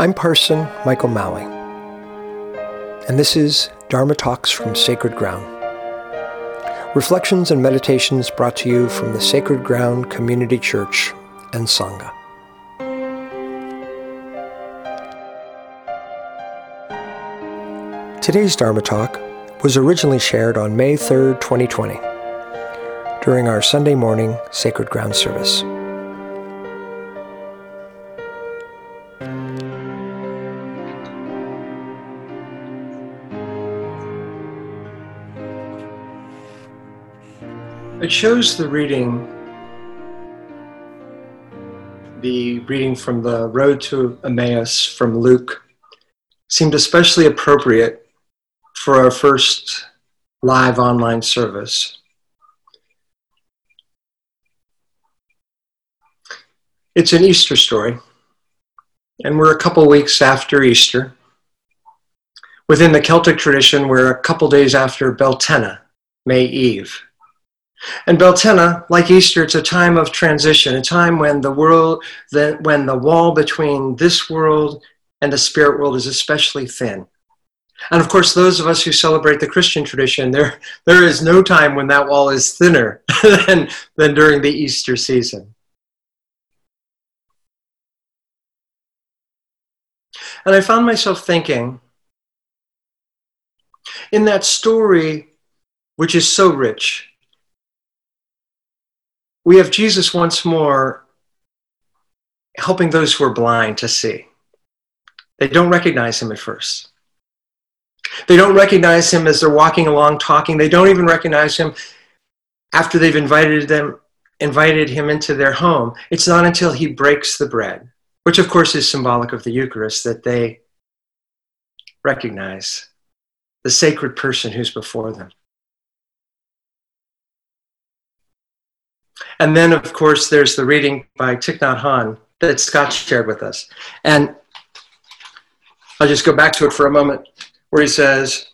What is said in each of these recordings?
I'm Parson Michael Maui, and this is Dharma Talks from Sacred Ground. Reflections and meditations brought to you from the Sacred Ground Community Church and Sangha. Today's Dharma Talk was originally shared on May 3, 2020, during our Sunday morning Sacred Ground service. Chose the reading, the reading from the Road to Emmaus from Luke, seemed especially appropriate for our first live online service. It's an Easter story, and we're a couple weeks after Easter. Within the Celtic tradition, we're a couple days after Beltane, May Eve. And Beltane, like Easter, it's a time of transition, a time when the world, the, when the wall between this world and the spirit world is especially thin. And of course, those of us who celebrate the Christian tradition, there, there is no time when that wall is thinner than, than during the Easter season. And I found myself thinking, in that story, which is so rich, we have Jesus once more helping those who are blind to see. They don't recognize him at first. They don't recognize him as they're walking along talking. They don't even recognize him after they've invited them invited him into their home. It's not until he breaks the bread, which of course is symbolic of the Eucharist, that they recognize the sacred person who's before them. And then, of course, there's the reading by Thich Nhat Hanh that Scott shared with us. And I'll just go back to it for a moment where he says,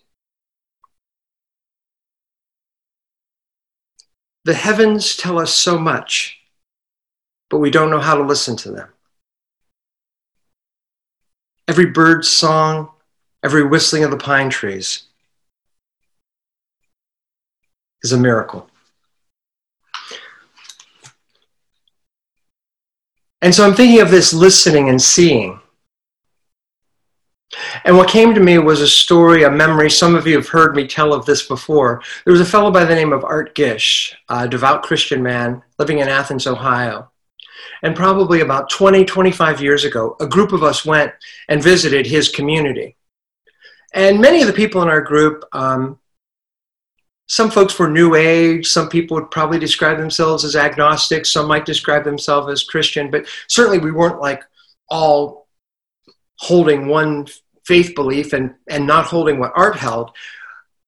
The heavens tell us so much, but we don't know how to listen to them. Every bird's song, every whistling of the pine trees is a miracle. And so I'm thinking of this listening and seeing. And what came to me was a story, a memory. Some of you have heard me tell of this before. There was a fellow by the name of Art Gish, a devout Christian man living in Athens, Ohio. And probably about 20, 25 years ago, a group of us went and visited his community. And many of the people in our group, um, some folks were New Age, some people would probably describe themselves as agnostic, some might describe themselves as Christian, but certainly we weren't like all holding one faith belief and, and not holding what Art held.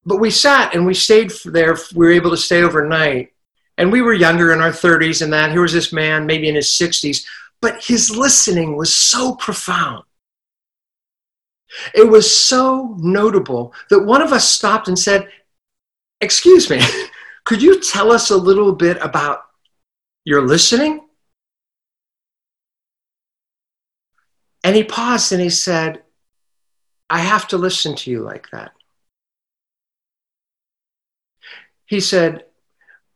But we sat and we stayed there. We were able to stay overnight. And we were younger in our 30s and that. Here was this man, maybe in his 60s, but his listening was so profound. It was so notable that one of us stopped and said, Excuse me, could you tell us a little bit about your listening? And he paused and he said, I have to listen to you like that. He said,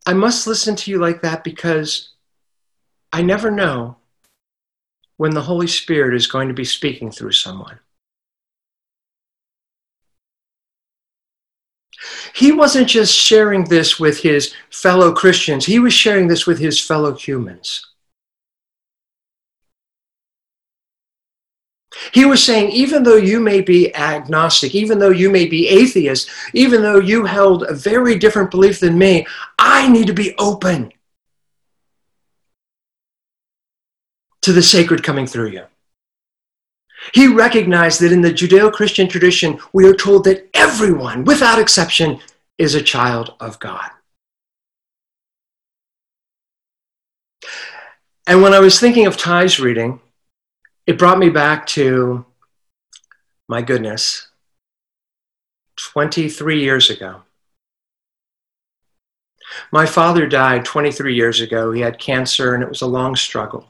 I must listen to you like that because I never know when the Holy Spirit is going to be speaking through someone. He wasn't just sharing this with his fellow Christians, he was sharing this with his fellow humans. He was saying, even though you may be agnostic, even though you may be atheist, even though you held a very different belief than me, I need to be open to the sacred coming through you. He recognized that in the Judeo Christian tradition, we are told that everyone, without exception, is a child of God. And when I was thinking of Thay's reading, it brought me back to, my goodness, 23 years ago. My father died 23 years ago. He had cancer and it was a long struggle.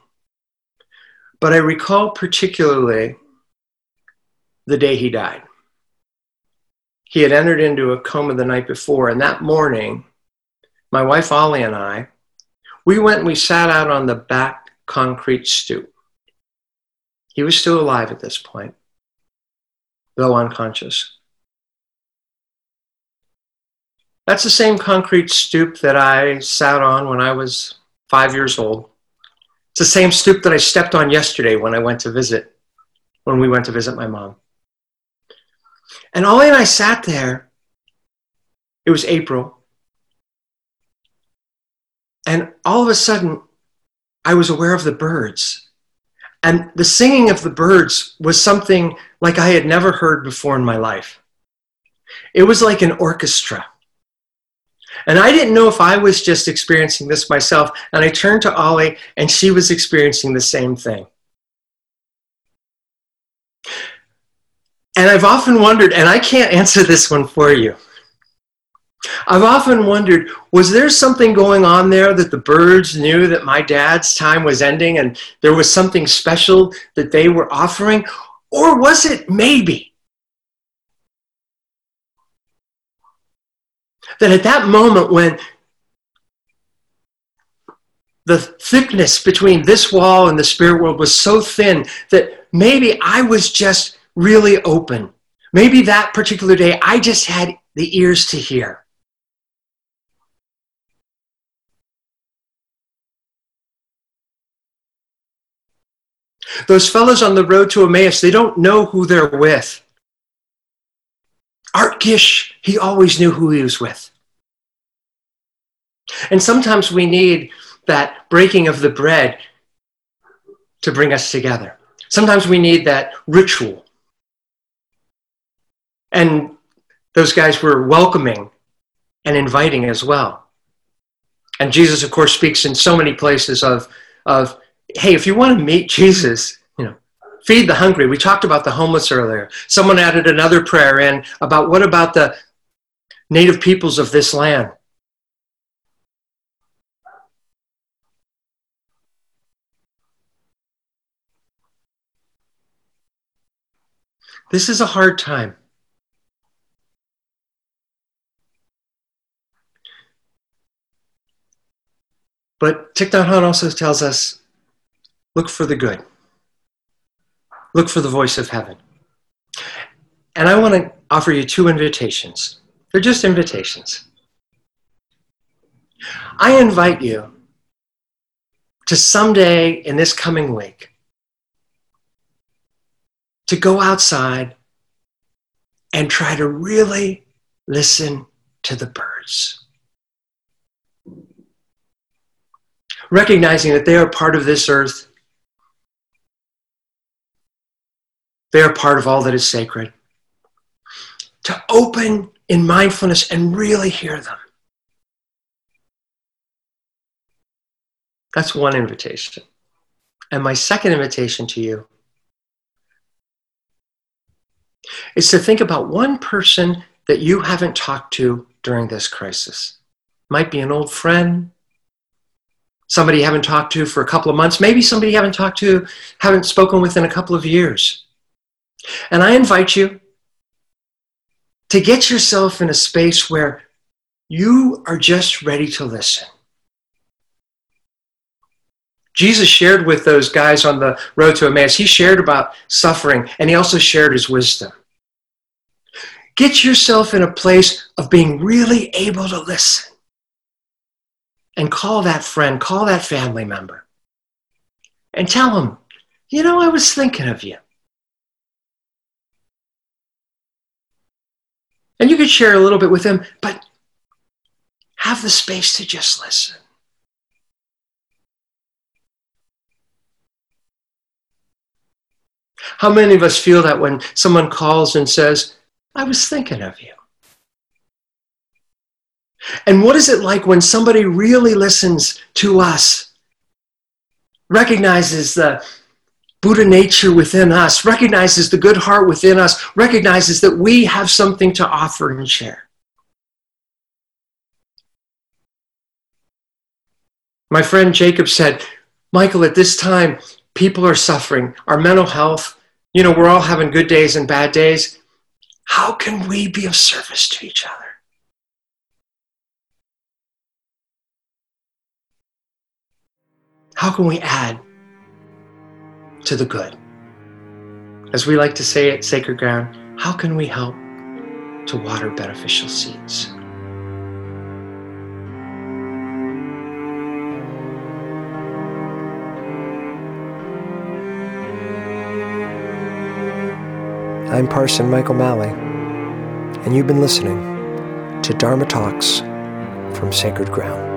But I recall particularly the day he died. He had entered into a coma the night before, and that morning, my wife Ollie and I, we went and we sat out on the back concrete stoop. He was still alive at this point, though unconscious. That's the same concrete stoop that I sat on when I was five years old. It's the same stoop that I stepped on yesterday when I went to visit, when we went to visit my mom. And Ollie and I sat there. It was April. And all of a sudden, I was aware of the birds. And the singing of the birds was something like I had never heard before in my life. It was like an orchestra. And I didn't know if I was just experiencing this myself. And I turned to Ollie, and she was experiencing the same thing. And I've often wondered, and I can't answer this one for you. I've often wondered, was there something going on there that the birds knew that my dad's time was ending and there was something special that they were offering? Or was it maybe that at that moment when the thickness between this wall and the spirit world was so thin that maybe I was just really open. Maybe that particular day I just had the ears to hear. Those fellows on the road to Emmaus, they don't know who they're with. Art Gish, he always knew who he was with. And sometimes we need that breaking of the bread to bring us together. Sometimes we need that ritual. And those guys were welcoming and inviting as well. And Jesus, of course, speaks in so many places of, of hey, if you want to meet Jesus, you know, feed the hungry. We talked about the homeless earlier. Someone added another prayer in about what about the native peoples of this land? This is a hard time. But Thich Nhat Hanh also tells us look for the good, look for the voice of heaven. And I want to offer you two invitations. They're just invitations. I invite you to someday in this coming week to go outside and try to really listen to the birds. Recognizing that they are part of this earth, they are part of all that is sacred. To open in mindfulness and really hear them. That's one invitation. And my second invitation to you is to think about one person that you haven't talked to during this crisis. Might be an old friend, somebody you haven't talked to for a couple of months, maybe somebody you haven't talked to, haven't spoken with in a couple of years. And I invite you to get yourself in a space where you are just ready to listen. Jesus shared with those guys on the road to Emmaus, he shared about suffering and he also shared his wisdom. Get yourself in a place of being really able to listen and call that friend, call that family member, and tell them, you know, I was thinking of you. And you could share a little bit with them, but have the space to just listen. How many of us feel that when someone calls and says, I was thinking of you? And what is it like when somebody really listens to us, recognizes the Buddha nature within us, recognizes the good heart within us, recognizes that we have something to offer and share? My friend Jacob said, Michael, at this time, People are suffering. Our mental health, you know, we're all having good days and bad days. How can we be of service to each other? How can we add to the good? As we like to say at Sacred Ground, how can we help to water beneficial seeds? I'm Parson Michael Malley, and you've been listening to Dharma Talks from Sacred Ground.